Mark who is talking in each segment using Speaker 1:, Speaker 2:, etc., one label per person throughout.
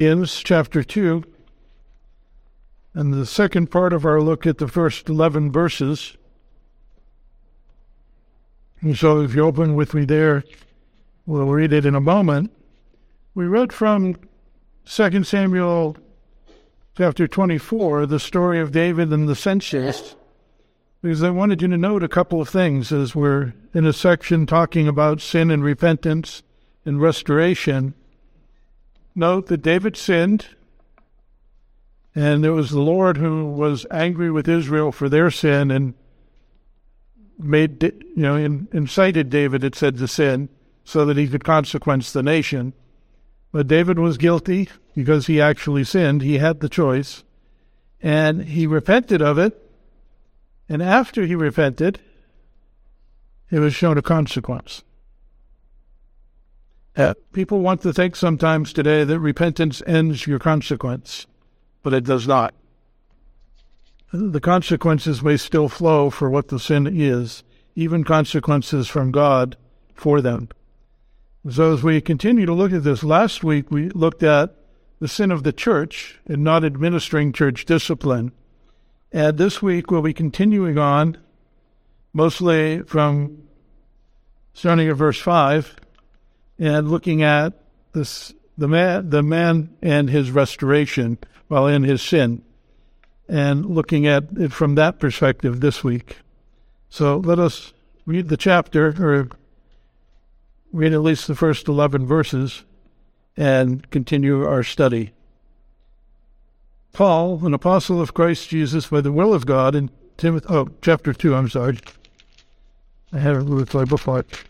Speaker 1: Philippians chapter 2, and the second part of our look at the first 11 verses. And so if you open with me there, we'll read it in a moment. We read from 2 Samuel chapter 24, the story of David and the census, because I wanted you to note a couple of things as we're in a section talking about sin and repentance and restoration. Note that David sinned, and it was the Lord who was angry with Israel for their sin and made, you know, incited David, it said, to sin so that he could consequence the nation. But David was guilty because he actually sinned. He had the choice. And he repented of it. And after he repented, it was shown a consequence. Uh, people want to think sometimes today that repentance ends your consequence, but it does not. The consequences may still flow for what the sin is, even consequences from God for them. So, as we continue to look at this, last week we looked at the sin of the church and not administering church discipline. And this week we'll be continuing on, mostly from starting at verse 5, and looking at this, the, man, the man and his restoration while in his sin, and looking at it from that perspective this week. So let us read the chapter, or read at least the first 11 verses, and continue our study. Paul, an apostle of Christ Jesus by the will of God, in Timothy, oh, chapter 2, I'm sorry. I have it with my bookmark.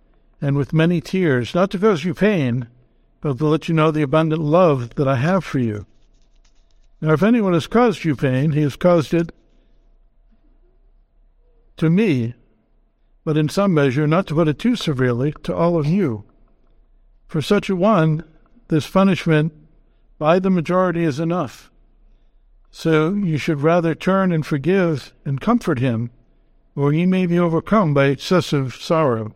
Speaker 1: and with many tears, not to cause you pain, but to let you know the abundant love that I have for you. Now, if anyone has caused you pain, he has caused it to me but in some measure, not to put it too severely, to all of you. For such a one, this punishment by the majority is enough. So you should rather turn and forgive and comfort him, or he may be overcome by excessive sorrow.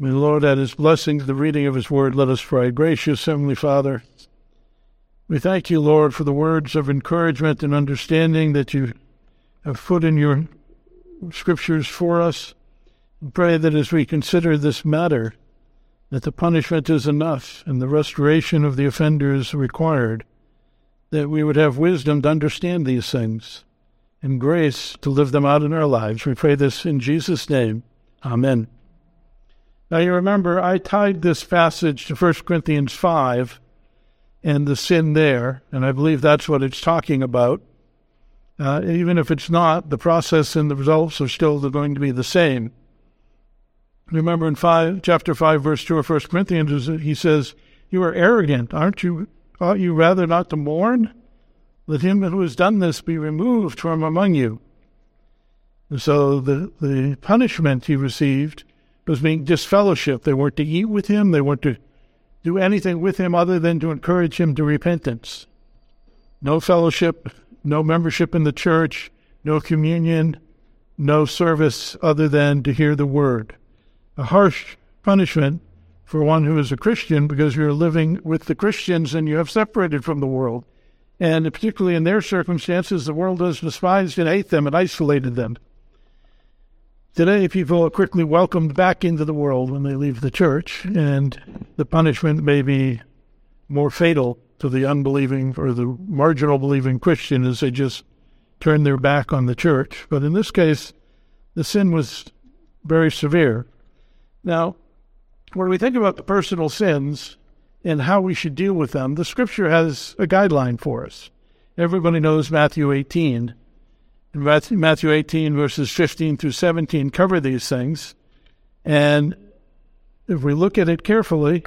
Speaker 1: May the Lord add his blessing to the reading of his word. Let us pray. Gracious Heavenly Father, we thank you, Lord, for the words of encouragement and understanding that you have put in your scriptures for us. We pray that as we consider this matter, that the punishment is enough and the restoration of the offender is required, that we would have wisdom to understand these things and grace to live them out in our lives. We pray this in Jesus' name. Amen. Now you remember, I tied this passage to 1 Corinthians 5 and the sin there, and I believe that's what it's talking about. Uh, even if it's not, the process and the results are still going to be the same. Remember in five, chapter 5, verse 2 of 1 Corinthians, he says, You are arrogant. Aren't you? Ought you rather not to mourn? Let him who has done this be removed from among you. And so the, the punishment he received was being disfellowship. They weren't to eat with him, they weren't to do anything with him other than to encourage him to repentance. No fellowship, no membership in the church, no communion, no service other than to hear the word. A harsh punishment for one who is a Christian because you're living with the Christians and you have separated from the world. And particularly in their circumstances, the world has despised and ate them and isolated them. Today, people are quickly welcomed back into the world when they leave the church, and the punishment may be more fatal to the unbelieving or the marginal believing Christian is they just turn their back on the church. But in this case, the sin was very severe. Now, when we think about the personal sins and how we should deal with them, the scripture has a guideline for us. Everybody knows Matthew 18. Matthew 18, verses 15 through 17, cover these things. And if we look at it carefully,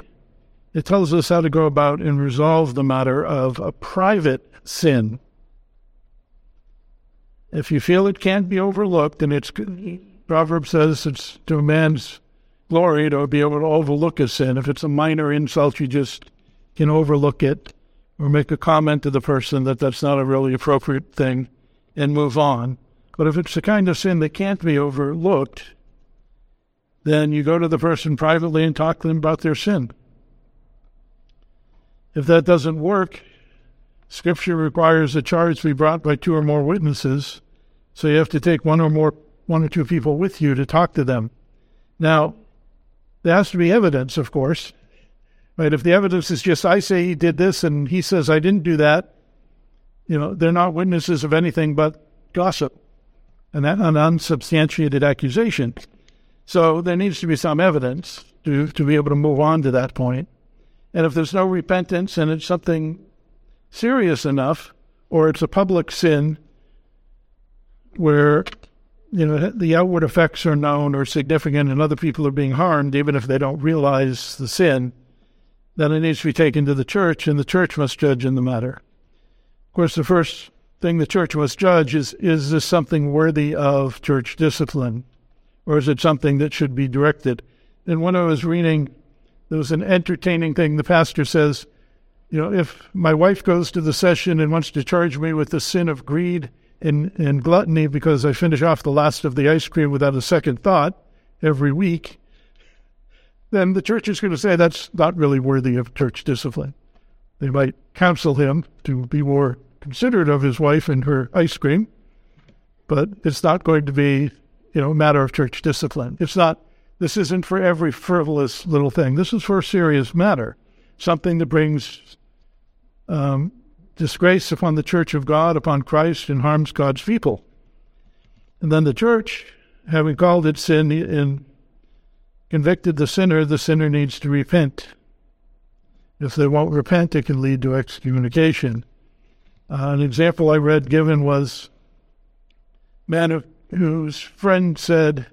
Speaker 1: it tells us how to go about and resolve the matter of a private sin. If you feel it can't be overlooked, and it's Proverb says it's to a man's glory to be able to overlook a sin. If it's a minor insult, you just can overlook it or make a comment to the person that that's not a really appropriate thing and move on. But if it's the kind of sin that can't be overlooked, then you go to the person privately and talk to them about their sin. If that doesn't work, Scripture requires a charge be brought by two or more witnesses, so you have to take one or more, one or two people with you to talk to them. Now, there has to be evidence, of course. Right? If the evidence is just I say he did this and he says I didn't do that, you know, they're not witnesses of anything but gossip and that an unsubstantiated accusation. So there needs to be some evidence to, to be able to move on to that point. And if there's no repentance and it's something serious enough, or it's a public sin where you know the outward effects are known or significant and other people are being harmed, even if they don't realize the sin, then it needs to be taken to the church, and the church must judge in the matter. Of course, the first thing the church must judge is is this something worthy of church discipline? or is it something that should be directed? And when I was reading, there was an entertaining thing. The pastor says, you know, if my wife goes to the session and wants to charge me with the sin of greed and, and gluttony because I finish off the last of the ice cream without a second thought every week, then the church is going to say that's not really worthy of church discipline. They might counsel him to be more considerate of his wife and her ice cream, but it's not going to be you know, a matter of church discipline. It's not, this isn't for every frivolous little thing. This is for a serious matter, something that brings um, disgrace upon the church of God, upon Christ, and harms God's people. And then the church, having called it sin and convicted the sinner, the sinner needs to repent. If they won't repent, it can lead to excommunication. Uh, an example I read given was a man whose friend said,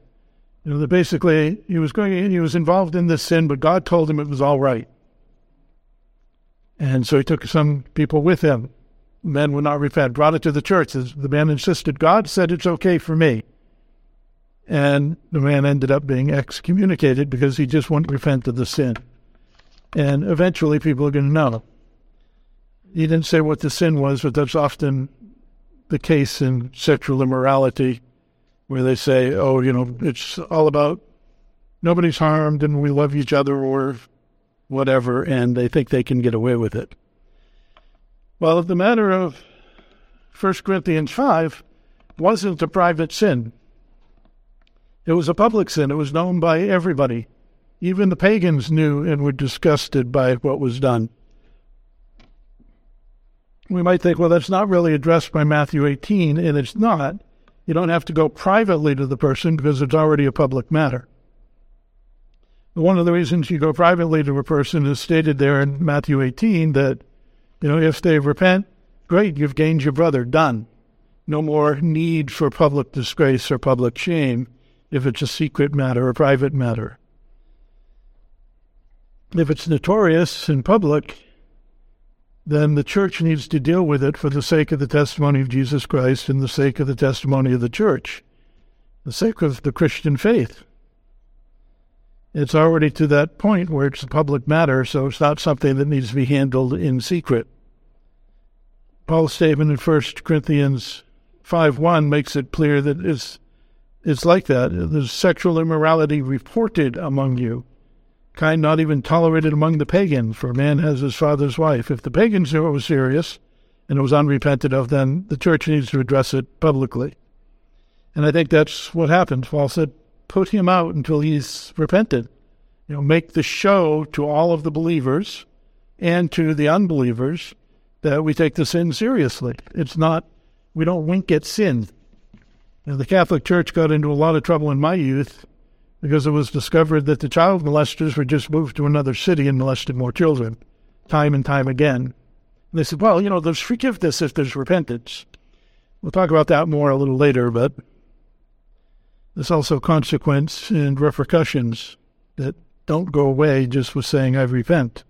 Speaker 1: you know, that basically he was going, he was involved in this sin, but God told him it was all right. And so he took some people with him. Men would not repent, brought it to the church. The man insisted, God said it's okay for me. And the man ended up being excommunicated because he just wouldn't repent of the sin. And eventually people are going to know. He didn't say what the sin was, but that's often the case in sexual immorality where they say, oh, you know, it's all about nobody's harmed and we love each other or whatever, and they think they can get away with it. Well, the matter of 1 Corinthians 5 wasn't a private sin. It was a public sin. It was known by everybody. Even the pagans knew and were disgusted by what was done. We might think, well, that's not really addressed by Matthew 18, and it's not. You don't have to go privately to the person because it's already a public matter. one of the reasons you go privately to a person is stated there in Matthew 18 that, you know, if they repent, great, you've gained your brother, done. No more need for public disgrace or public shame if it's a secret matter or private matter. If it's notorious in public, then the church needs to deal with it for the sake of the testimony of Jesus Christ and the sake of the testimony of the church, the sake of the Christian faith. It's already to that point where it's a public matter, so it's not something that needs to be handled in secret. Paul's statement in 1 Corinthians 5 1 makes it clear that it's, it's like that. There's sexual immorality reported among you kind not even tolerated among the pagans, for man has his father's wife. If the pagans knew it was serious and it was unrepented of, then the church needs to address it publicly. And I think that's what happened. Paul said, put him out until he's repented. You know, make the show to all of the believers and to the unbelievers that we take the sin seriously. It's not, we don't wink at sin. The Catholic Church got into a lot of trouble in my youth because it was discovered that the child molesters were just moved to another city and molested more children, time and time again. And they said, well, you know, there's forgiveness if there's repentance. We'll talk about that more a little later, but there's also consequence and repercussions that don't go away just with saying, I repent.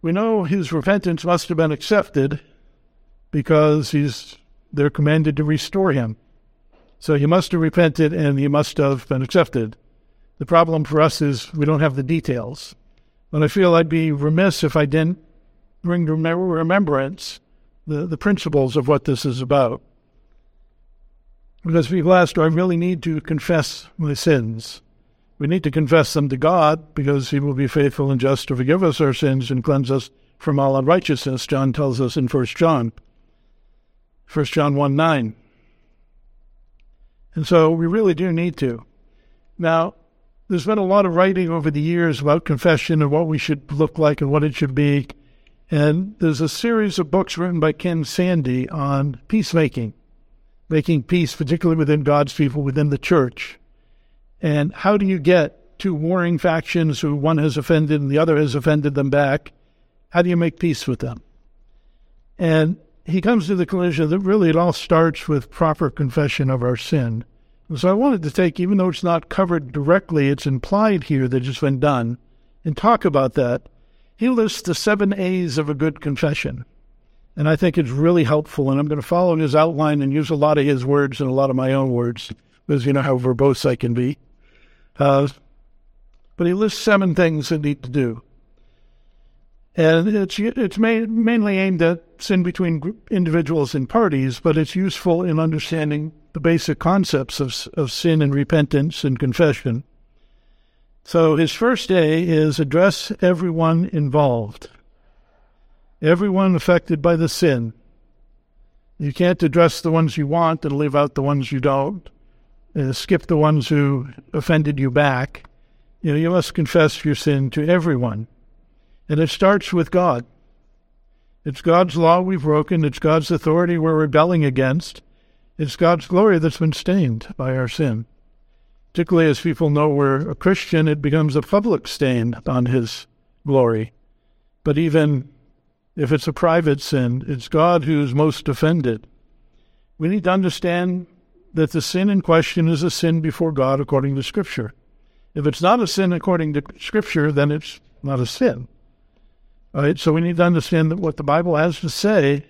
Speaker 1: We know his repentance must have been accepted because he's they're commanded to restore him. So he must have repented and he must have been accepted. The problem for us is we don't have the details. But I feel I'd be remiss if I didn't bring to remembrance the, the principles of what this is about. Because people ask, do I really need to confess my sins? We need to confess them to God because He will be faithful and just to forgive us our sins and cleanse us from all unrighteousness, John tells us in 1 John. 1 John 1 9. And so we really do need to. Now, there's been a lot of writing over the years about confession and what we should look like and what it should be. And there's a series of books written by Ken Sande on peacemaking, making peace, particularly within God's people, within the church. And how do you get two warring factions who one has offended and the other has offended them back? How do you make peace with them? And he comes to the conclusion that really it all starts with proper confession of our sin. And so I wanted to take, even though it's not covered directly, it's implied here that it's been done, and talk about that. He lists the seven A's of a good confession. And I think it's really helpful. And I'm going to follow his outline and use a lot of his words and a lot of my own words, because you know how verbose I can be. Uh, but he lists seven things that need to do. And it's it's mainly aimed at sin between individuals and parties, but it's useful in understanding the basic concepts of of sin and repentance and confession. So his first A is address everyone involved, everyone affected by the sin. You can't address the ones you want and leave out the ones you don't. Uh, skip the ones who offended you back. You know, you must confess your sin to everyone. And it starts with God. It's God's law we've broken. It's God's authority we're rebelling against. It's God's glory that's been stained by our sin. Particularly as people know we're a Christian, it becomes a public stain on His glory. But even if it's a private sin, it's God who's most offended. We need to understand that the sin in question is a sin before God according to Scripture. If it's not a sin according to Scripture, then it's not a sin. Right, so we need to understand that what the Bible has to say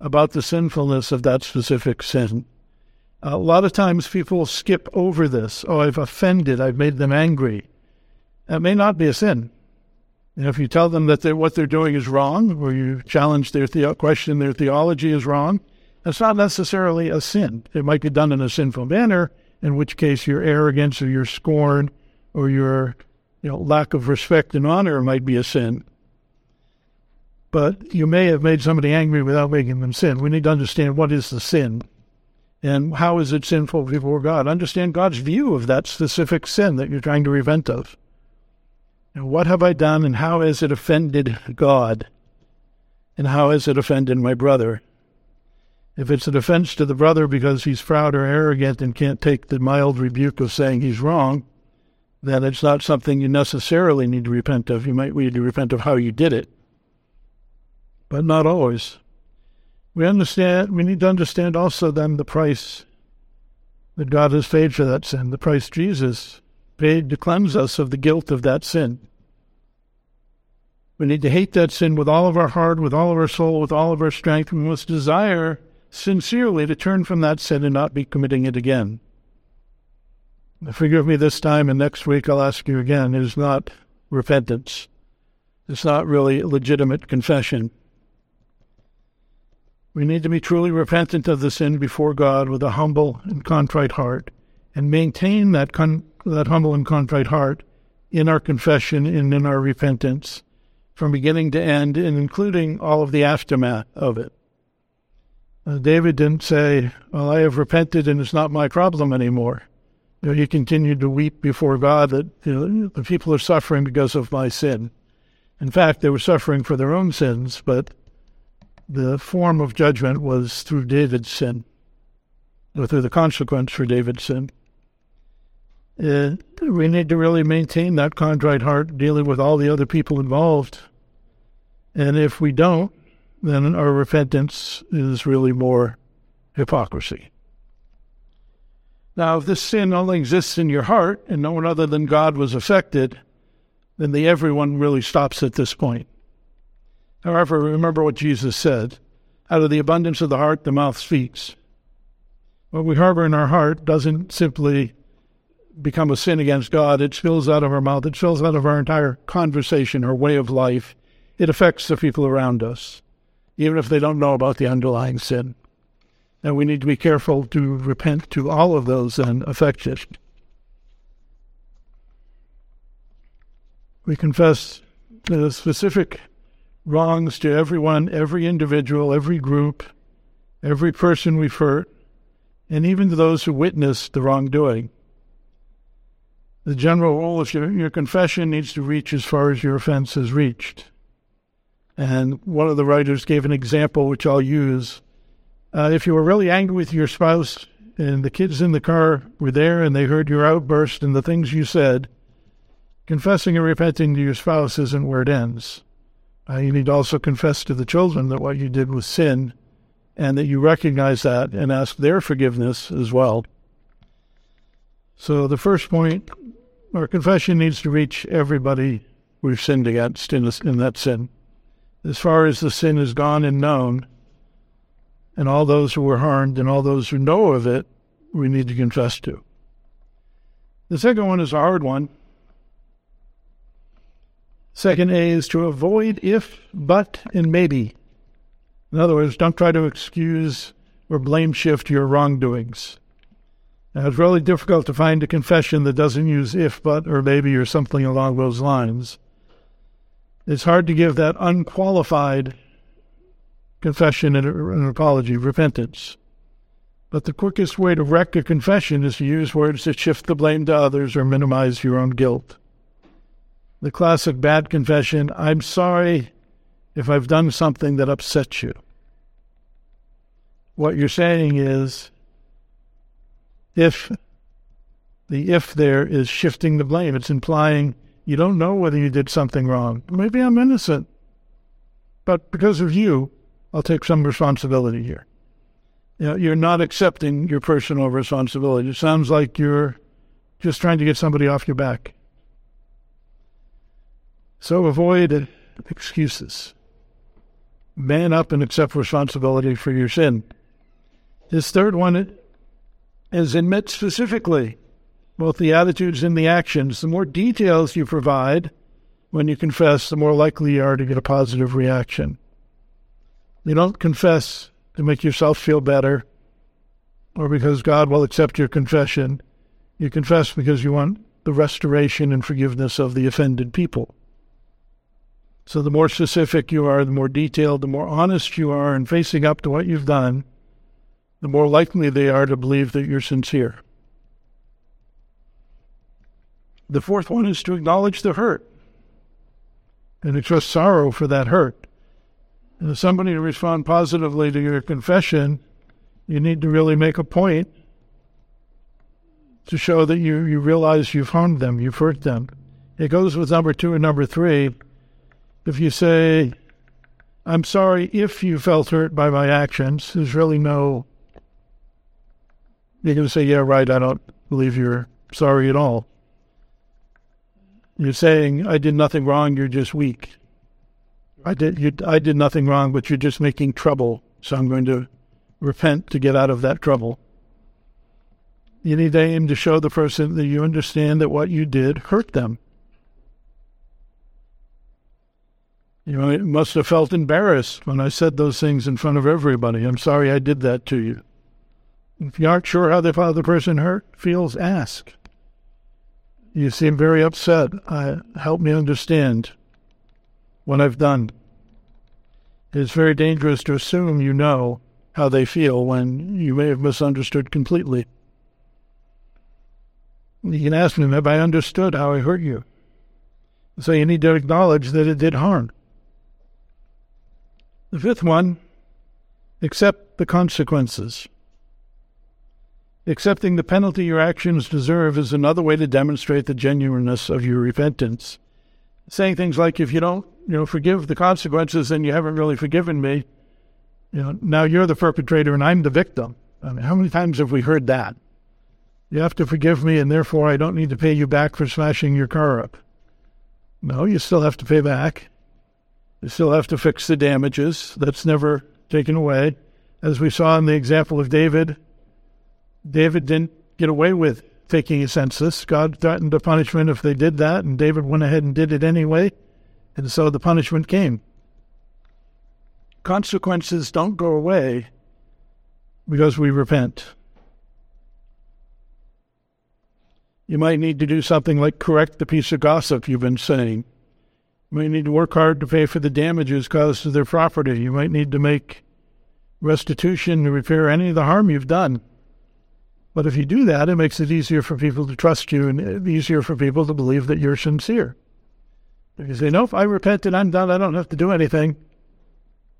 Speaker 1: about the sinfulness of that specific sin. A lot of times people skip over this. Oh, I've offended, I've made them angry. That may not be a sin. And if you tell them that they're, what they're doing is wrong, or you challenge their the- question their theology is wrong, that's not necessarily a sin. It might be done in a sinful manner, in which case your arrogance or your scorn or your you know, lack of respect and honor might be a sin but you may have made somebody angry without making them sin. We need to understand what is the sin and how is it sinful before God. Understand God's view of that specific sin that you're trying to repent of. And what have I done and how has it offended God? And how has it offended my brother? If it's an offense to the brother because he's proud or arrogant and can't take the mild rebuke of saying he's wrong, then it's not something you necessarily need to repent of. You might need to repent of how you did it but not always. We understand we need to understand also then the price that God has paid for that sin, the price Jesus paid to cleanse us of the guilt of that sin. We need to hate that sin with all of our heart, with all of our soul, with all of our strength. We must desire sincerely to turn from that sin and not be committing it again. Forgive me this time, and next week I'll ask you again. It is not repentance. It's not really legitimate confession. We need to be truly repentant of the sin before God with a humble and contrite heart and maintain that, con- that humble and contrite heart in our confession and in our repentance from beginning to end, and including all of the aftermath of it. Uh, David didn't say, Well, I have repented and it's not my problem anymore. You know, he continued to weep before God that you know, the people are suffering because of my sin. In fact, they were suffering for their own sins, but the form of judgment was through David's sin, or through the consequence for David's sin. Uh, we need to really maintain that contrite heart dealing with all the other people involved. And if we don't, then our repentance is really more hypocrisy. Now, if this sin only exists in your heart and no one other than God was affected, then the everyone really stops at this point. However, remember what Jesus said out of the abundance of the heart, the mouth speaks. What we harbor in our heart doesn't simply become a sin against God, it spills out of our mouth, it spills out of our entire conversation, our way of life. It affects the people around us, even if they don't know about the underlying sin. And we need to be careful to repent to all of those and affect it. We confess the specific wrongs to everyone, every individual, every group, every person we've hurt, and even to those who witnessed the wrongdoing. The general rule is your, your confession needs to reach as far as your offense has reached. And one of the writers gave an example which I'll use. Uh, if you were really angry with your spouse and the kids in the car were there and they heard your outburst and the things you said, confessing and repenting to your spouse isn't where it ends. Uh, you need to also confess to the children that what you did was sin and that you recognize that and ask their forgiveness as well. So, the first point our confession needs to reach everybody we've sinned against in, this, in that sin. As far as the sin is gone and known, and all those who were harmed and all those who know of it, we need to confess to. The second one is a hard one. Second A is to avoid if, but, and maybe. In other words, don't try to excuse or blame shift your wrongdoings. Now, it's really difficult to find a confession that doesn't use if, but, or maybe, or something along those lines. It's hard to give that unqualified confession and an apology, repentance. But the quickest way to wreck a confession is to use words that shift the blame to others or minimize your own guilt the classic bad confession I'm sorry if I've done something that upsets you. What you're saying is, if the if there is shifting the blame, it's implying you don't know whether you did something wrong. Maybe I'm innocent, but because of you, I'll take some responsibility here. You know, you're not accepting your personal responsibility. It sounds like you're just trying to get somebody off your back. So avoid excuses. Man up and accept responsibility for your sin. His third one is admit specifically both the attitudes and the actions. The more details you provide when you confess, the more likely you are to get a positive reaction. You don't confess to make yourself feel better or because God will accept your confession. You confess because you want the restoration and forgiveness of the offended people. So the more specific you are, the more detailed, the more honest you are in facing up to what you've done, the more likely they are to believe that you're sincere. The fourth one is to acknowledge the hurt and express sorrow for that hurt. And if somebody to respond positively to your confession, you need to really make a point to show that you, you realize you've harmed them, you've hurt them. It goes with number two and number three. If you say, I'm sorry if you felt hurt by my actions, there's really no. You're going to say, yeah, right, I don't believe you're sorry at all. You're saying, I did nothing wrong, you're just weak. I did, you, I did nothing wrong, but you're just making trouble, so I'm going to repent to get out of that trouble. You need to aim to show the person that you understand that what you did hurt them. You know, I must have felt embarrassed when I said those things in front of everybody. I'm sorry I did that to you. If you aren't sure how the other person hurt feels, ask. You seem very upset. Uh, help me understand what I've done. It's very dangerous to assume you know how they feel when you may have misunderstood completely. You can ask them, Have I understood how I hurt you? So you need to acknowledge that it did harm. The fifth one, accept the consequences. Accepting the penalty your actions deserve is another way to demonstrate the genuineness of your repentance. Saying things like, if you don't, you know, forgive the consequences, then you haven't really forgiven me. You know, now you're the perpetrator and I'm the victim. I mean, how many times have we heard that? You have to forgive me, and therefore I don't need to pay you back for smashing your car up. No, you still have to pay back. You still have to fix the damages. That's never taken away. As we saw in the example of David, David didn't get away with taking a census. God threatened a punishment if they did that, and David went ahead and did it anyway, and so the punishment came. Consequences don't go away because we repent. You might need to do something like correct the piece of gossip you've been saying. You might need to work hard to pay for the damages caused to their property. You might need to make restitution to repair any of the harm you've done. But if you do that, it makes it easier for people to trust you and easier for people to believe that you're sincere. If you say, no, if I repent and I'm done, I don't have to do anything,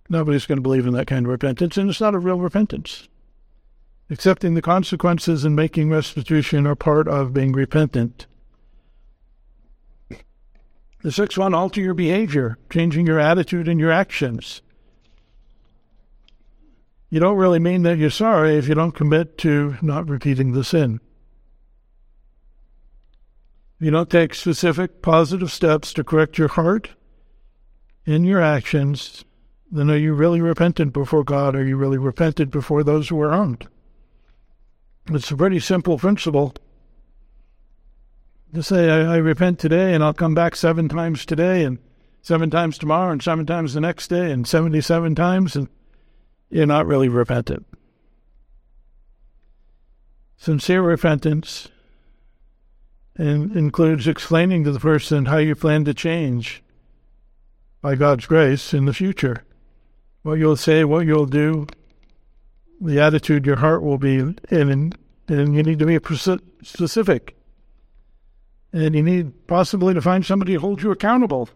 Speaker 1: nobody's going to believe in that kind of repentance, and it's not a real repentance. Accepting the consequences and making restitution are part of being repentant. The sixth one, alter your behavior, changing your attitude and your actions you don't really mean that you're sorry if you don't commit to not repeating the sin. If you don't take specific positive steps to correct your heart and your actions, then are you really repentant before God? Are you really repentant before those who are harmed? It's a pretty simple principle. To say, I, I repent today and I'll come back seven times today and seven times tomorrow and seven times the next day and 77 times and you're not really repentant. Sincere repentance includes explaining to the person how you plan to change by God's grace in the future. What you'll say, what you'll do, the attitude your heart will be in, and, and you need to be specific. And you need possibly to find somebody to hold you accountable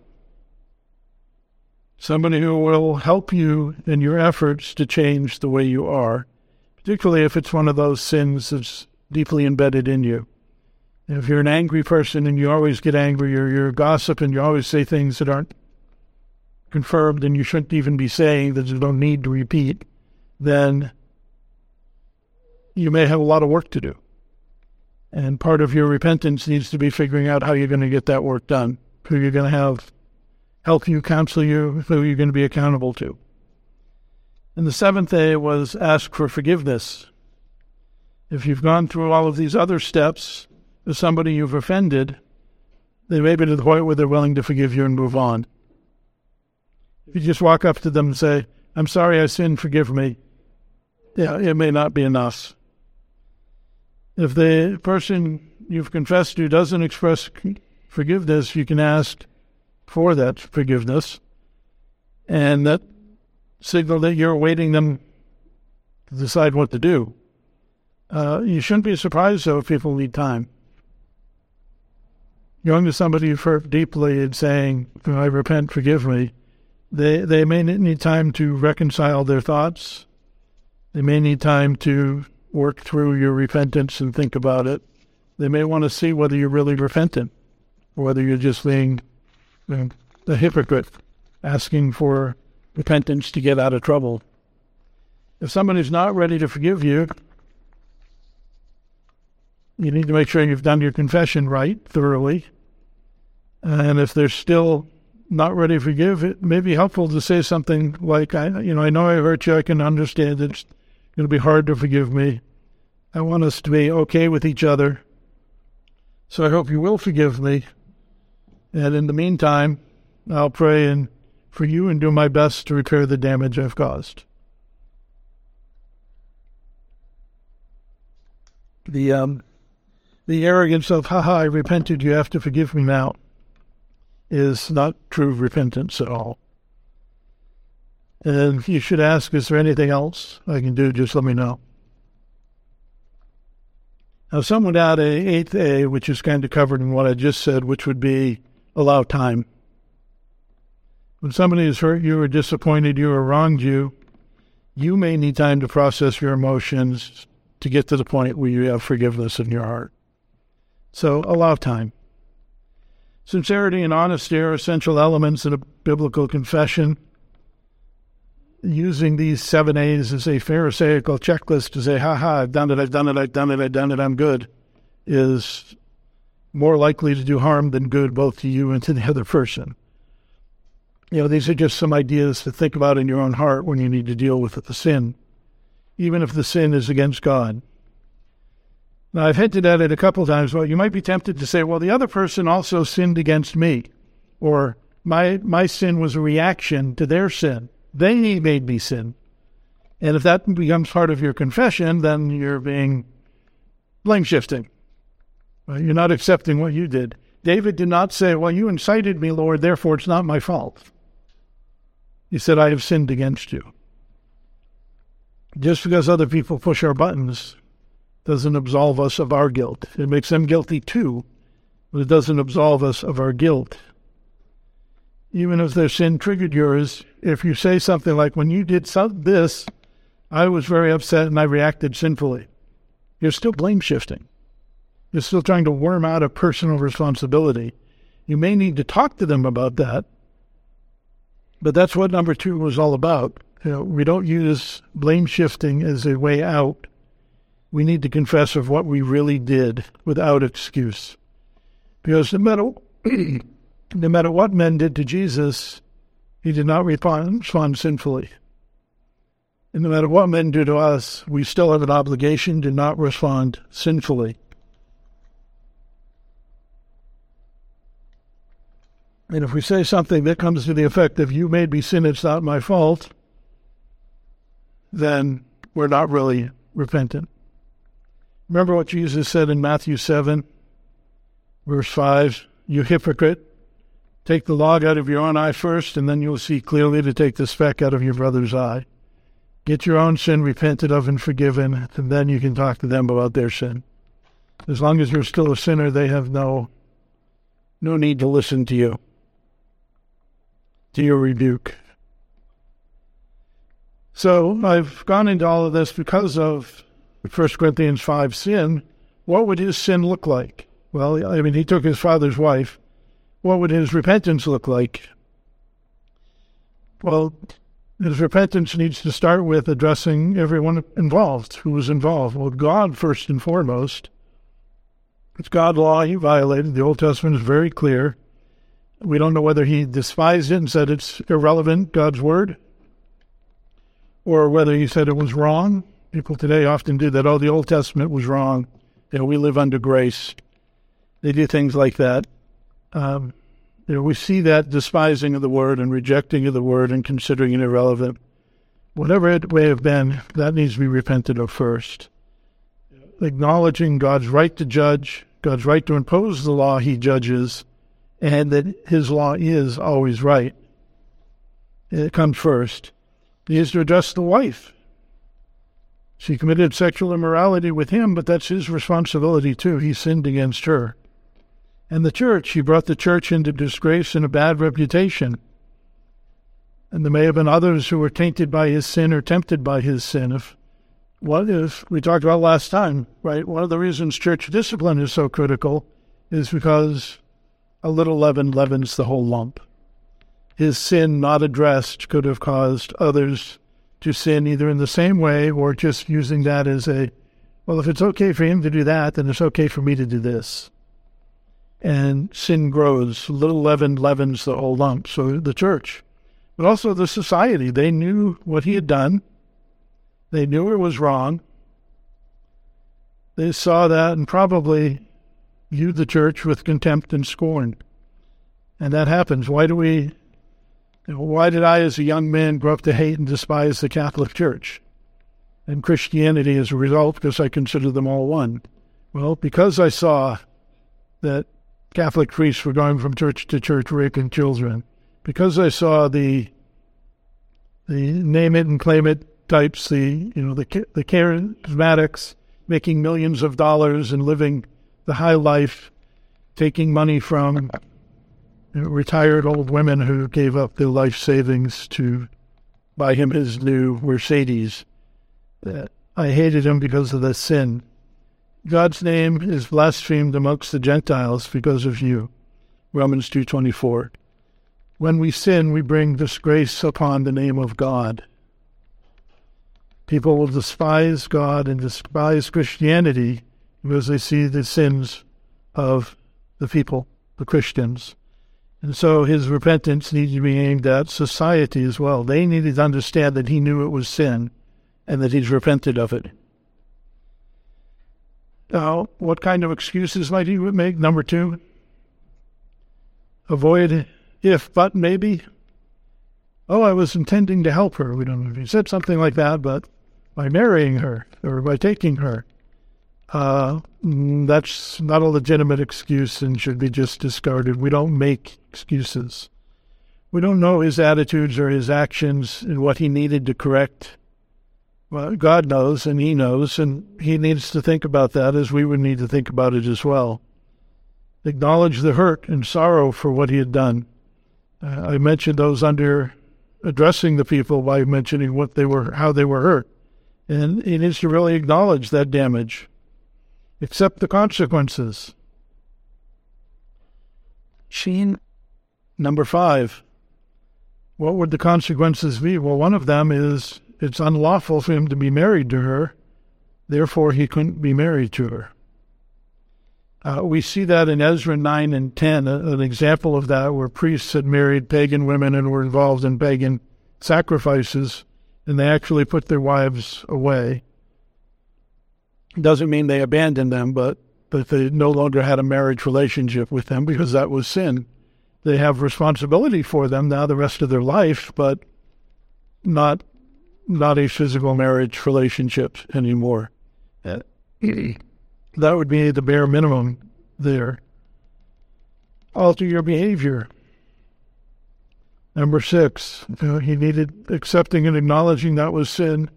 Speaker 1: somebody who will help you in your efforts to change the way you are, particularly if it's one of those sins that's deeply embedded in you. If you're an angry person and you always get angry, or you're a gossip and you always say things that aren't confirmed and you shouldn't even be saying that you don't need to repeat, then you may have a lot of work to do. And part of your repentance needs to be figuring out how you're going to get that work done, who you're going to have help you, counsel you, who you're going to be accountable to. And the seventh A was ask for forgiveness. If you've gone through all of these other steps with somebody you've offended, they may be to the point where they're willing to forgive you and move on. If you just walk up to them and say, I'm sorry I sinned, forgive me, yeah, it may not be enough. If the person you've confessed to doesn't express forgiveness, you can ask, for that forgiveness, and that signal that you're awaiting them to decide what to do. Uh, you shouldn't be surprised, though, if people need time. Going to somebody you've hurt deeply and saying, I repent, forgive me, they, they may need time to reconcile their thoughts. They may need time to work through your repentance and think about it. They may want to see whether you're really repentant or whether you're just being the, the hypocrite asking for repentance to get out of trouble. If someone is not ready to forgive you, you need to make sure you've done your confession right, thoroughly. And if they're still not ready to forgive, it may be helpful to say something like, "I, you know, I know I hurt you. I can understand it's going to be hard to forgive me. I want us to be okay with each other. So I hope you will forgive me. And in the meantime, I'll pray and for you and do my best to repair the damage I've caused. The um, the arrogance of "Ha ha, I repented. You have to forgive me now," is not true repentance at all. And you should ask, "Is there anything else I can do? Just let me know." Now, some would add a eighth A, which is kind of covered in what I just said, which would be allow time. When somebody has hurt you or disappointed you or wronged you, you may need time to process your emotions to get to the point where you have forgiveness in your heart. So allow time. Sincerity and honesty are essential elements in a biblical confession. Using these seven A's as a Pharisaical checklist to say, ha ha, I've done it, I've done it, I've done it, I've done it, I'm good, is more likely to do harm than good both to you and to the other person. You know, these are just some ideas to think about in your own heart when you need to deal with the sin, even if the sin is against God. Now, I've hinted at it a couple times. Well, you might be tempted to say, well, the other person also sinned against me, or my, my sin was a reaction to their sin. They made me sin. And if that becomes part of your confession, then you're being blame shifting. You're not accepting what you did. David did not say, Well, you incited me, Lord, therefore it's not my fault. He said, I have sinned against you. Just because other people push our buttons doesn't absolve us of our guilt. It makes them guilty too, but it doesn't absolve us of our guilt. Even if their sin triggered yours, if you say something like, When you did this, I was very upset and I reacted sinfully, you're still blame shifting. You're still trying to worm out a personal responsibility. You may need to talk to them about that, but that's what number two was all about. You know, we don't use blame shifting as a way out. We need to confess of what we really did without excuse. Because no matter, no matter what men did to Jesus, he did not respond, sinfully. And no matter what men do to us, we still have an obligation to not respond sinfully. And if we say something that comes to the effect of, you made me sin, it's not my fault, then we're not really repentant. Remember what Jesus said in Matthew 7, verse 5 You hypocrite, take the log out of your own eye first, and then you'll see clearly to take the speck out of your brother's eye. Get your own sin repented of and forgiven, and then you can talk to them about their sin. As long as you're still a sinner, they have no no need to listen to you to your rebuke. So I've gone into all of this because of 1 Corinthians 5 sin. What would his sin look like? Well, I mean, he took his father's wife. What would his repentance look like? Well, his repentance needs to start with addressing everyone involved, who was involved. Well, God first and foremost. It's God's law he violated. The Old Testament is very clear. We don't know whether he despised it and said it's irrelevant, God's word, or whether he said it was wrong. People today often do that. Oh, the Old Testament was wrong. You know, we live under grace. They do things like that. Um, you know, we see that despising of the word and rejecting of the word and considering it irrelevant. Whatever it may have been, that needs to be repented of first. Acknowledging God's right to judge, God's right to impose the law he judges, and that his law is always right. It comes first. He is to address the wife. She committed sexual immorality with him, but that's his responsibility too. He sinned against her. And the church, he brought the church into disgrace and a bad reputation. And there may have been others who were tainted by his sin or tempted by his sin. If what if we talked about last time, right? One of the reasons church discipline is so critical is because a little leaven leavens the whole lump. His sin not addressed could have caused others to sin either in the same way or just using that as a, well, if it's okay for him to do that, then it's okay for me to do this. And sin grows. Little leaven leavens the whole lump. So the church, but also the society, they knew what he had done. They knew it was wrong. They saw that and probably viewed the church with contempt and scorn. And that happens. Why do we, why did I, as a young man, grow up to hate and despise the Catholic Church and Christianity as a result because I consider them all one? Well, because I saw that Catholic priests were going from church to church raping children, because I saw the the name it and claim it types, the you know the the charismatics making millions of dollars and living the high life, taking money from retired old women who gave up their life savings to buy him his new Mercedes. I hated him because of the sin. God's name is blasphemed amongst the Gentiles because of you. Romans 2:24. When we sin, we bring disgrace upon the name of God. People will despise God and despise Christianity because they see the sins of the people, the Christians. And so his repentance needed to be aimed at society as well. They needed to understand that he knew it was sin and that he's repented of it. Now, what kind of excuses might he make? Number two, avoid if, but, maybe. Oh, I was intending to help her. We don't know if he said something like that, but by marrying her or by taking her. Uh, mm, that's not a legitimate excuse and should be just discarded. We don't make excuses. We don't know his attitudes or his actions and what he needed to correct. Well, God knows and he knows, and he needs to think about that as we would need to think about it as well. Acknowledge the hurt and sorrow for what he had done. Uh, I mentioned those under addressing the people by mentioning what they were, how they were hurt. And he needs to really acknowledge that damage, accept the consequences. Sheen. Number five. What would the consequences be? Well, one of them is it's unlawful for him to be married to her, therefore, he couldn't be married to her. Uh, we see that in Ezra 9 and 10, an example of that where priests had married pagan women and were involved in pagan sacrifices and they actually put their wives away. Doesn't mean they abandoned them, but that they no longer had a marriage relationship with them because that was sin. They have responsibility for them now the rest of their life, but not not a physical marriage relationship anymore. Uh, that would be the bare minimum there. Alter your behavior. Number six, he needed accepting and acknowledging that was sin,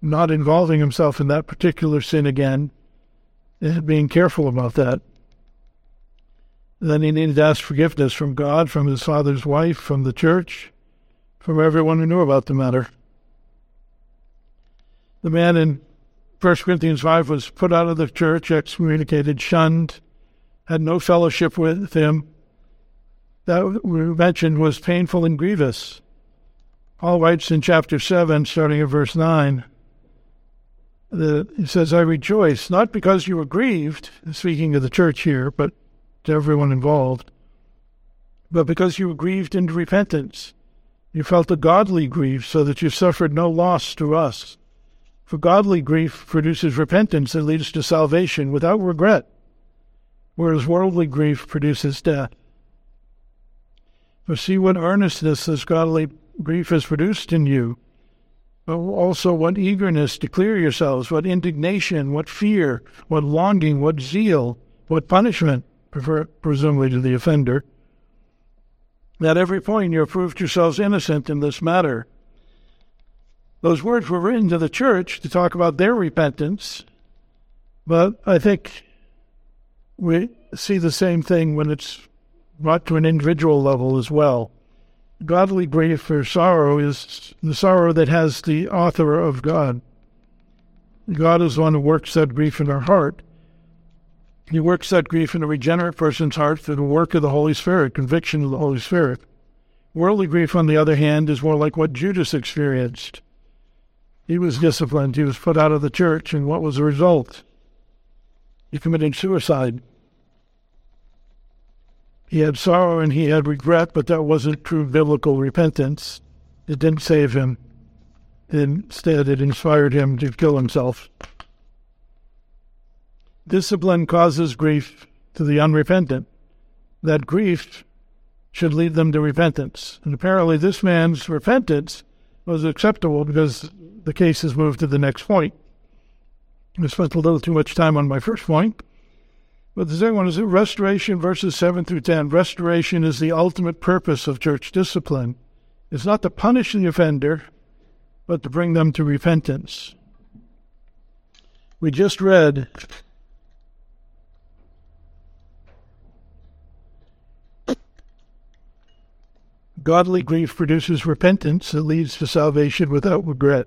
Speaker 1: not involving himself in that particular sin again, and being careful about that. Then he needed to ask forgiveness from God, from his father's wife, from the church, from everyone who knew about the matter. The man in 1 Corinthians 5 was put out of the church, excommunicated, shunned, had no fellowship with him, that we mentioned was painful and grievous. Paul writes in chapter 7, starting at verse 9, that he says, I rejoice, not because you were grieved, speaking of the church here, but to everyone involved, but because you were grieved into repentance. You felt a godly grief, so that you suffered no loss to us. For godly grief produces repentance and leads to salvation without regret, whereas worldly grief produces death. For see what earnestness this godly grief has produced in you. but Also, what eagerness to clear yourselves, what indignation, what fear, what longing, what zeal, what punishment, presumably to the offender. At every point, you have proved yourselves innocent in this matter. Those words were written to the church to talk about their repentance, but I think we see the same thing when it's brought to an individual level as well. Godly grief or sorrow is the sorrow that has the author of God. God is the one who works that grief in our heart. He works that grief in a regenerate person's heart through the work of the Holy Spirit, conviction of the Holy Spirit. Worldly grief, on the other hand, is more like what Judas experienced. He was disciplined, he was put out of the church, and what was the result? He committed suicide. He had sorrow and he had regret, but that wasn't true biblical repentance. It didn't save him. Instead, it inspired him to kill himself. Discipline causes grief to the unrepentant. That grief should lead them to repentance. And apparently, this man's repentance was acceptable because the case has moved to the next point. I spent a little too much time on my first point. But the second one is restoration, verses 7 through 10. Restoration is the ultimate purpose of church discipline. It's not to punish the offender, but to bring them to repentance. We just read Godly grief produces repentance that leads to salvation without regret.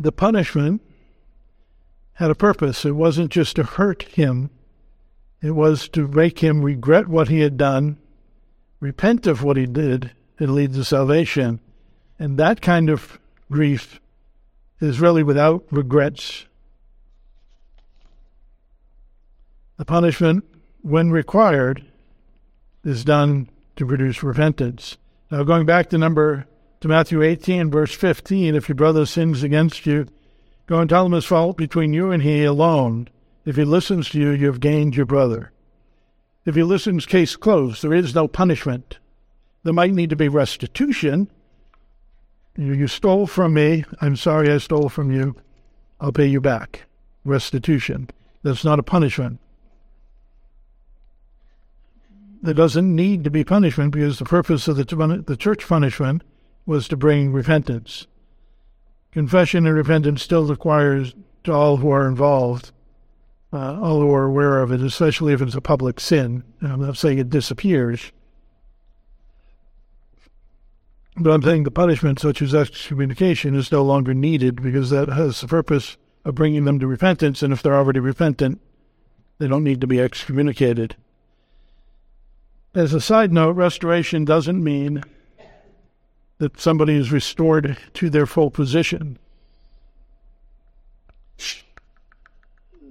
Speaker 1: The punishment had a purpose. It wasn't just to hurt him, it was to make him regret what he had done, repent of what he did, and lead to salvation. And that kind of grief is really without regrets. The punishment, when required, is done to produce repentance. Now, going back to number to Matthew 18, verse 15, if your brother sins against you, go and tell him his fault between you and he alone. If he listens to you, you have gained your brother. If he listens, case closed. There is no punishment. There might need to be restitution. You, stole from me. I'm sorry I stole from you. I'll pay you back. Restitution. That's not a punishment. There doesn't need to be punishment because the purpose of the, the church punishment was to bring repentance. Confession and repentance still requires to all who are involved, uh, all who are aware of it, especially if it's a public sin. I'm not saying it disappears, but I'm saying the punishment, such as excommunication, is no longer needed because that has the purpose of bringing them to repentance, and if they're already repentant, they don't need to be excommunicated. As a side note, restoration doesn't mean that somebody is restored to their full position.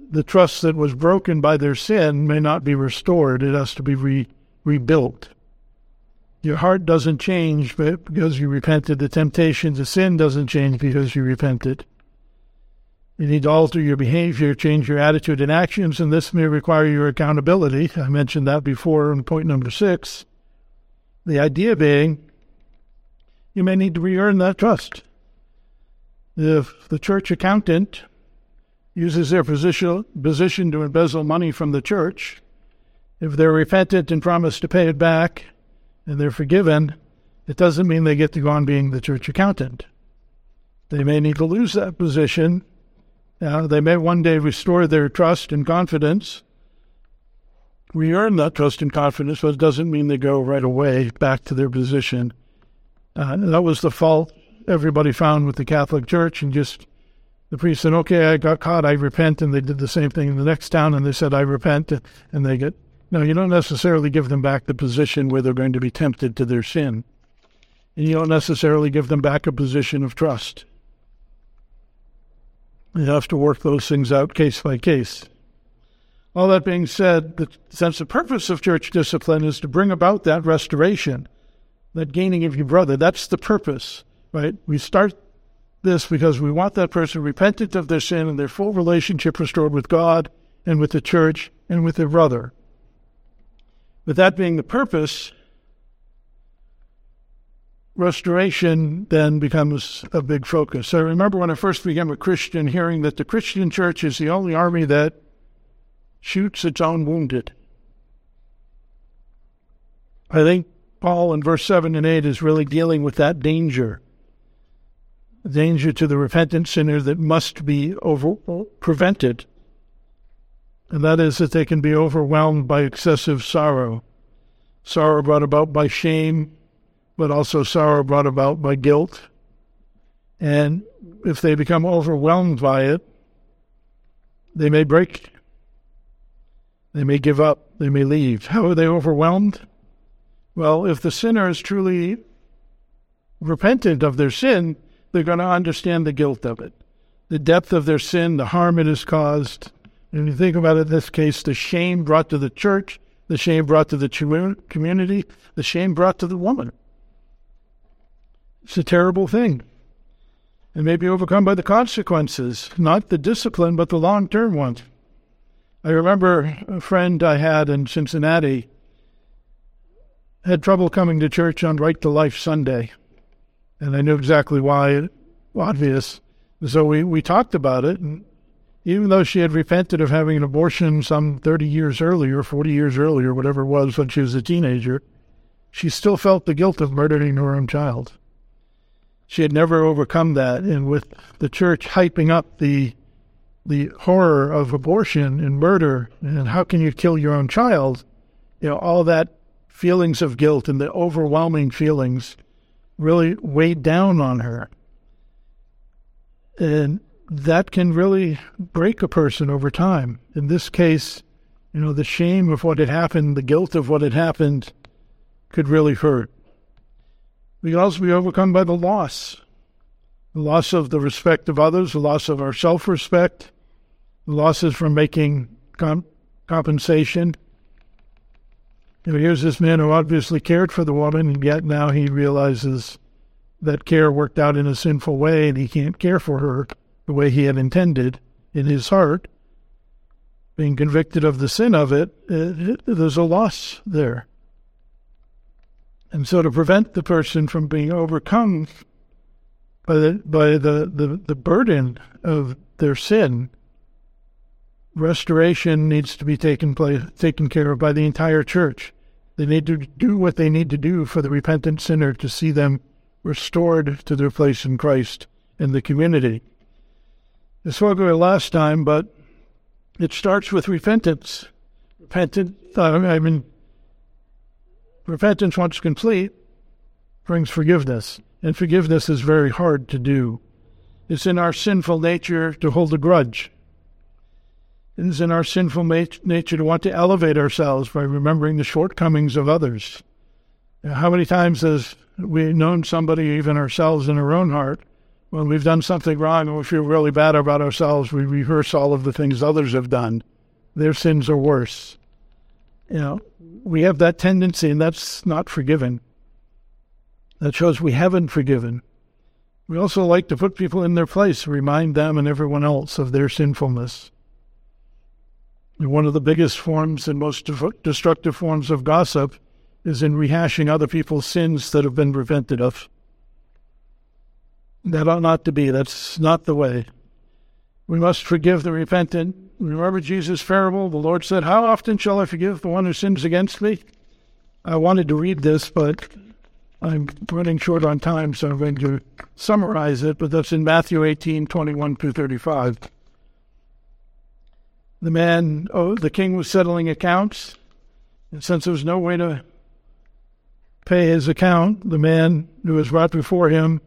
Speaker 1: The trust that was broken by their sin may not be restored, it has to be re- rebuilt. Your heart doesn't change because you repented. The temptation to sin doesn't change because you repented. You need to alter your behavior, change your attitude and actions, and this may require your accountability. I mentioned that before in point number six. The idea being, you may need to re earn that trust. If the church accountant uses their position, position to embezzle money from the church, if they're repentant and promise to pay it back, and they're forgiven, it doesn't mean they get to go on being the church accountant. They may need to lose that position uh, they may one day restore their trust and confidence. We earn that trust and confidence, but it doesn't mean they go right away back to their position. Uh, that was the fault everybody found with the Catholic Church, and just the priest said, "Okay, I got caught. I repent," and they did the same thing in the next town, and they said, "I repent," and they get. No, you don't necessarily give them back the position where they're going to be tempted to their sin, and you don't necessarily give them back a position of trust. You have to work those things out case by case. All that being said, the sense of purpose of church discipline is to bring about that restoration, that gaining of your brother. That's the purpose, right? We start this because we want that person repentant of their sin and their full relationship restored with God and with the church and with their brother. With that being the purpose, restoration then becomes a big focus. I remember when I first became a Christian hearing that the Christian church is the only army that shoots its own wounded. I think Paul in verse 7 and 8 is really dealing with that danger. Danger to the repentant sinner that must be over, prevented. And that is that they can be overwhelmed by excessive sorrow. Sorrow brought about by shame, but also sorrow brought about by guilt. And if they become overwhelmed by it, they may break. They may give up. They may leave. How are they overwhelmed? Well, if the sinner is truly repentant of their sin, they're going to understand the guilt of it, the depth of their sin, the harm it has caused. And you think about it in this case, the shame brought to the church, the shame brought to the community, the shame brought to the woman. It's a terrible thing. And may be overcome by the consequences, not the discipline, but the long term ones. I remember a friend I had in Cincinnati had trouble coming to church on Right to Life Sunday. And I knew exactly why, obvious. So we, we talked about it. And even though she had repented of having an abortion some 30 years earlier, 40 years earlier, whatever it was, when she was a teenager, she still felt the guilt of murdering her own child she had never overcome that. And with the church hyping up the the horror of abortion and murder and how can you kill your own child, you know, all that feelings of guilt and the overwhelming feelings really weighed down on her. And that can really break a person over time. In this case, you know, the shame of what had happened, the guilt of what had happened could really hurt. We also be overcome by the loss the loss of the respect of others, the loss of our self respect, the losses from making com- compensation. You know, here's this man who obviously cared for the woman, and yet now he realizes that care worked out in a sinful way, and he can't care for her the way he had intended in his heart. Being convicted of the sin of it, it, it there's a loss there. And so, to prevent the person from being overcome by the by the, the, the burden of their sin, restoration needs to be taken place taken care of by the entire church. They need to do what they need to do for the repentant sinner to see them restored to their place in Christ in the community. I spoke of it last time, but it starts with repentance. Repentance, I mean, repentance once complete brings forgiveness, and forgiveness is very hard to do. It's in our sinful nature to hold a grudge. It is in our sinful nature to want to elevate ourselves by remembering the shortcomings of others. How many times has we known somebody, even ourselves in our own heart, when we've done something wrong and we feel really bad about ourselves, we rehearse all of the things others have done. Their sins are worse. You know, we have that tendency, and that's not forgiven. That shows we haven't forgiven. We also like to put people in their place, remind them and everyone else of their sinfulness. One of the biggest forms and most destructive forms of gossip is in rehashing other people's sins that have been repented of. That ought not to be. That's not the way. We must forgive the repentant. Remember Jesus' parable? The Lord said, How often shall I forgive the one who sins against me? I wanted to read this, but I'm running short on time, so I'm going to summarize it. But that's in Matthew 18, 21 through 35. The man, oh, the king was settling accounts. And since there was no way to pay his account, the man who was brought before him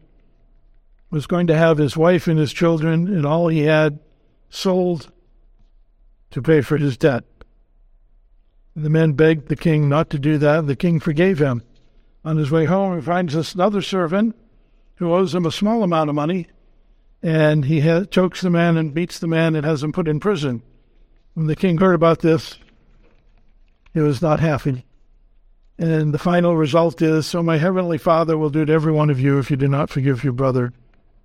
Speaker 1: was going to have his wife and his children and all he had sold to pay for his debt. The man begged the king not to do that. The king forgave him. On his way home, he finds this other servant who owes him a small amount of money, and he chokes the man and beats the man and has him put in prison. When the king heard about this, he was not happy. And the final result is So my heavenly Father will do to every one of you if you do not forgive your brother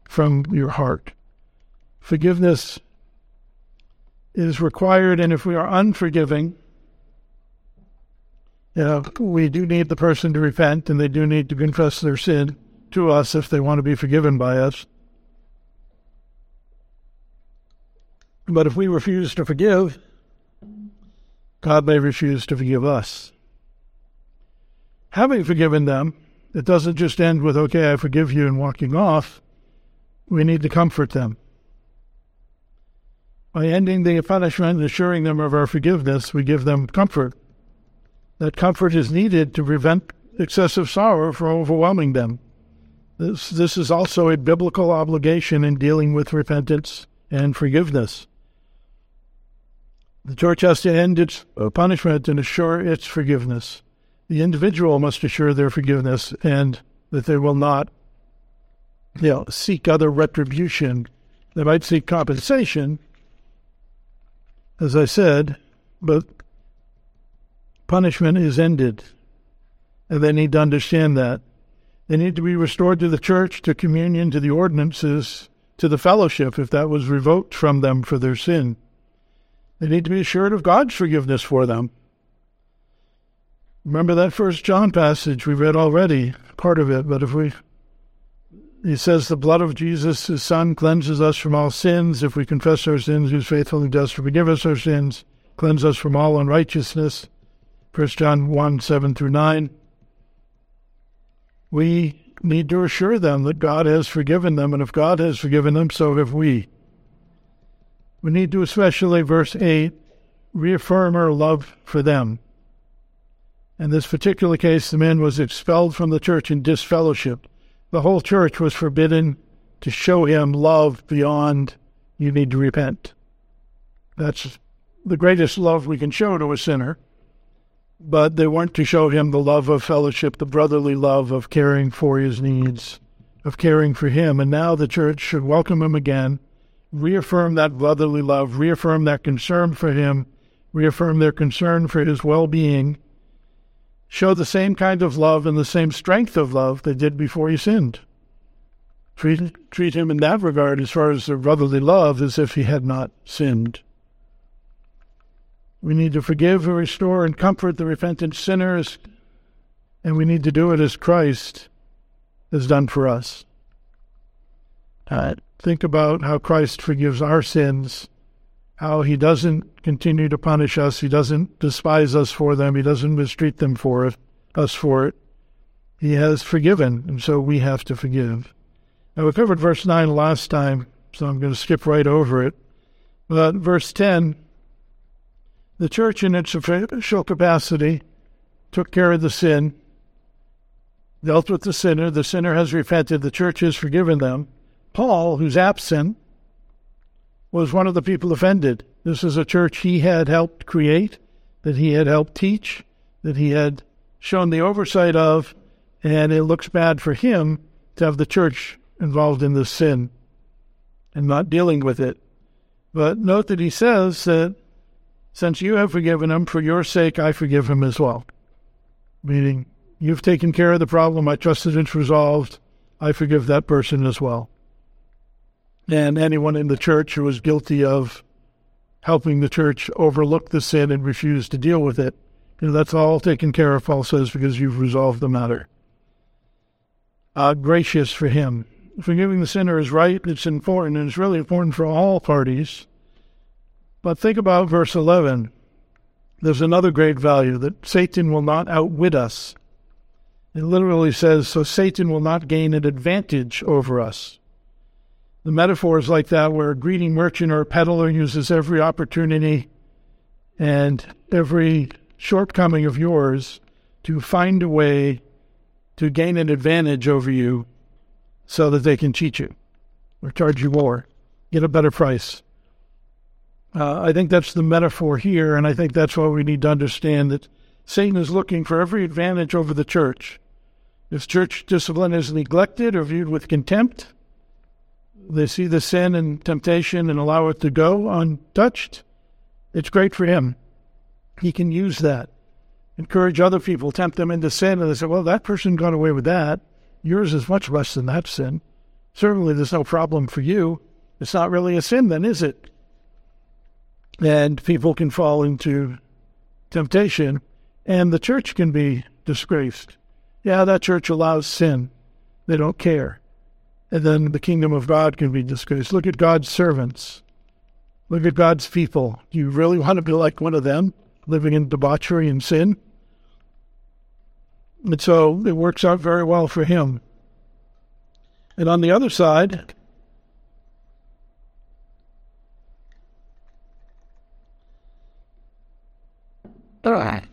Speaker 1: from your heart. Forgiveness is required, and if we are unforgiving, you know, we do need the person to repent and they do need to confess their sin to us if they want to be forgiven by us. But if we refuse to forgive, God may refuse to forgive us having forgiven them, it doesn't just end with, okay, I forgive you and walking off. We need to comfort them. By ending the punishment and assuring them of our forgiveness, we give them comfort. That comfort is needed to prevent excessive sorrow from overwhelming them. This, this is also a biblical obligation in dealing with repentance and forgiveness. The church has to end its uh, punishment and assure its forgiveness the individual must assure their forgiveness and that they will not you know, seek other retribution. They might seek compensation, as I said, but punishment is ended. And they need to understand that. They need to be restored to the church, to communion, to the ordinances, to the fellowship if that was revoked from them for their sin. They need to be assured of God's forgiveness for them. Remember that first John passage we read already, part of it, but if we he says the blood of Jesus, his son, cleanses us from all sins. If we confess our sins, who's faithful and just to forgive us our sins, cleanse us from all unrighteousness. First John 1, 7 through 9. We need to assure them that God has forgiven them, and if God has forgiven them, so have we. We need to especially, verse 8, reaffirm our love for them. In this particular case, the man was expelled from the church in disfellowship. The whole church was forbidden to show him love beyond you need to repent. That's the greatest love we can show to a sinner. But they weren't to show him the love of fellowship, the brotherly love of caring for his needs, of caring for him. And now the church should welcome him again, reaffirm that brotherly love, reaffirm that concern for him, reaffirm their concern for his well being, show the same kind of love and the same strength of love they did before he sinned. Treat, treat him in that regard, as far as their brotherly love, as if he had not sinned. We need to forgive and restore and comfort the repentant sinners, and we need to do it as Christ has done for us. Uh, think about how Christ forgives our sins, how he doesn't continue to punish us, he doesn't despise us for them, he doesn't mistreat them for it, us for it. He has forgiven, and so we have to forgive. Now, we covered verse 9 last time, so I'm going to skip right over it. But verse 10 the church, in its official capacity, took care of the sin, dealt with the sinner. The sinner has repented. The church has forgiven them. Paul, who's absent, was one of the people offended. This is a church he had helped create, that he had helped teach, that he had shown the oversight of, and it looks bad for him to have the church involved in this sin and not dealing with it. But note that he says that since you have forgiven him, for your sake I forgive him as well. Meaning, you've taken care of the problem, I trust that it's resolved, I forgive that person as well. And anyone in the church who was guilty of helping the church overlook the sin and refuse to deal with it, you know, that's all taken care of, Paul says, because you've resolved the matter. Uh, gracious for him. Forgiving the sinner is right, it's important, and it's really important for all parties. But think about verse 11. There's another great value that Satan will not outwit us. It literally says, so Satan will not gain an advantage over us. The metaphor is like that, where a greedy merchant or a peddler uses every opportunity and every shortcoming of yours to find a way to gain an advantage over you so that they can cheat you or charge you more, get a better price. Uh, I think that's the metaphor here, and I think that's why we need to understand that Satan is looking for every advantage over the church. If church discipline is neglected or viewed with contempt, they see the sin and temptation and allow it to go untouched, it's great for him. He can use that. Encourage other people, tempt them into sin, and they say, well, that person got away with that. Yours is much less than that sin. Certainly there's no problem for you. It's not really a sin, then, is it? and people can fall into temptation, and the church can be disgraced. Yeah, that church allows sin. They don't care. And then the kingdom of God can be disgraced. Look at God's servants. Look at God's people. Do you really want to be like one of them, living in debauchery and sin? And so it works out very well for him. And on the other side, All right.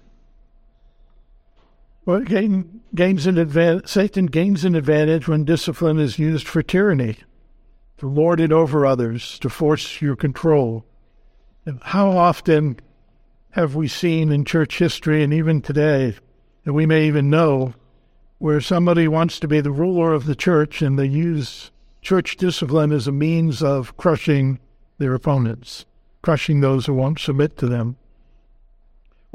Speaker 1: Well, gain, gains an advantage. Satan gains an advantage when discipline is used for tyranny, to lord it over others, to force your control. And how often have we seen in church history and even today, and we may even know, where somebody wants to be the ruler of the church and they use church discipline as a means of crushing their opponents, crushing those who won't submit to them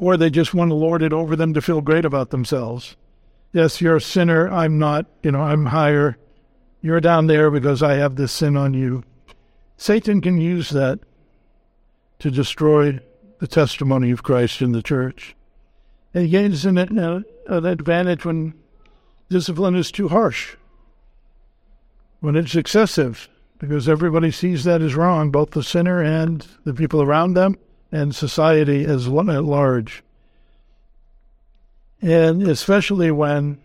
Speaker 1: or they just want to lord it over them to feel great about themselves. Yes, you're a sinner. I'm not. You know, I'm higher. You're down there because I have this sin on you. Satan can use that to destroy the testimony of Christ in the church. And he gains an, an advantage when discipline is too harsh, when it's excessive, because everybody sees that as wrong, both the sinner and the people around them and society as one at large. And especially when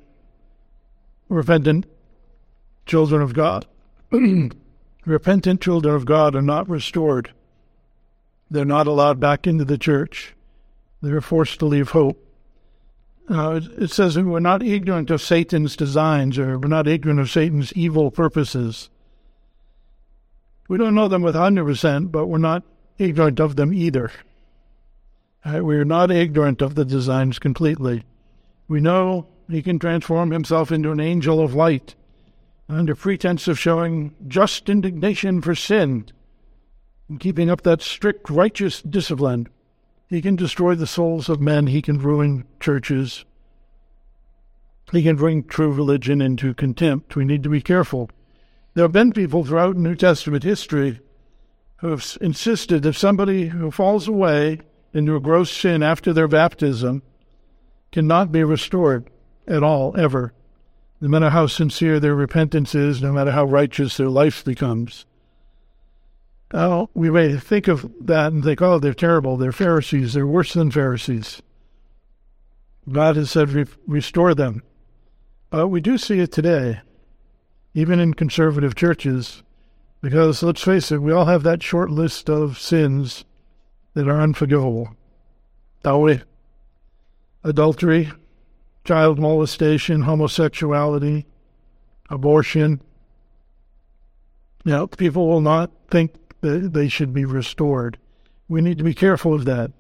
Speaker 1: repentant children of God, repentant children of God are not restored. They're not allowed back into the church. They're forced to leave hope. Uh, it says we're not ignorant of Satan's designs or we're not ignorant of Satan's evil purposes. We don't know them with 100%, but we're not ignorant of them either. Uh, we're not ignorant of the designs completely. We know he can transform himself into an angel of light under pretense of showing just indignation for sin and keeping up that strict righteous discipline. He can destroy the souls of men. He can ruin churches. He can bring true religion into contempt. We need to be careful. There have been people throughout New Testament history who have insisted if somebody who falls away into a gross sin after their baptism cannot be restored at all, ever, no matter how sincere their repentance is, no matter how righteous their life becomes. Oh, we may think of that and think, oh, they're terrible. They're Pharisees. They're worse than Pharisees. God has said, restore them. But we do see it today, even in conservative churches, because let's face it, we all have that short list of sins that are unforgivable. Don't we? Adultery, child molestation, homosexuality, abortion. Now, people will not think that they should be restored. We need to be careful of that.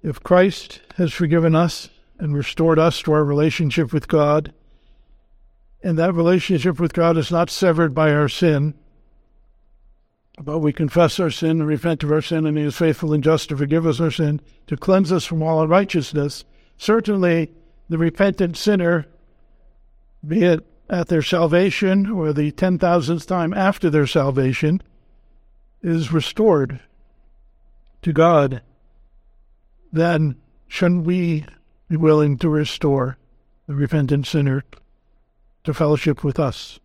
Speaker 1: If Christ has forgiven us and restored us to our relationship with God, and that relationship with God is not severed by our sin, but we confess our sin and repent of our sin, and He is faithful and just to forgive us our sin, to cleanse us from all unrighteousness. Certainly, the repentant sinner, be it at their salvation or the ten thousandth time after their salvation, is restored to God. Then shouldn't we be willing to restore the repentant sinner to fellowship with us?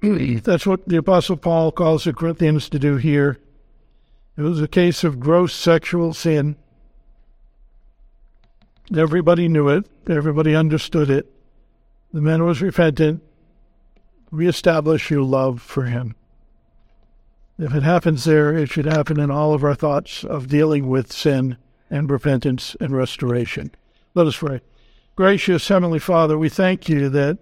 Speaker 1: That's what the Apostle Paul calls the Corinthians to do here. It was a case of gross sexual sin. Everybody knew it, everybody understood it. The man was repentant. Reestablish your love for him. If it happens there, it should happen in all of our thoughts of dealing with sin and repentance and restoration. Let us pray. Gracious Heavenly Father, we thank you that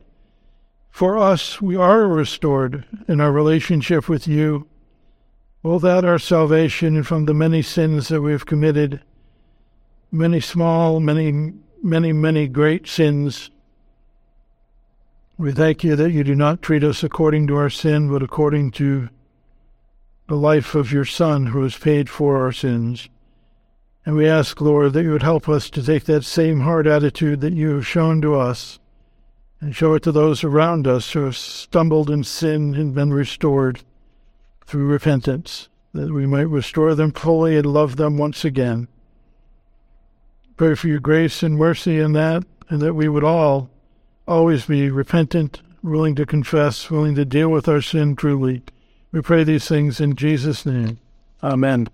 Speaker 1: for us, we are restored in our relationship with you, both at our salvation from the many sins that we have committed, many small, many, many, many great sins. We thank you that you do not treat us according to our sin, but according to the life of your Son who has paid for our sins. And we ask, Lord, that you would help us to take that same hard attitude that you have shown to us and show it to those around us who have stumbled in sin and been restored through repentance, that we might restore them fully and love them once again. Pray for your grace and mercy in that, and that we would all always be repentant, willing to confess, willing to deal with our sin truly. We pray these things in Jesus' name. Amen.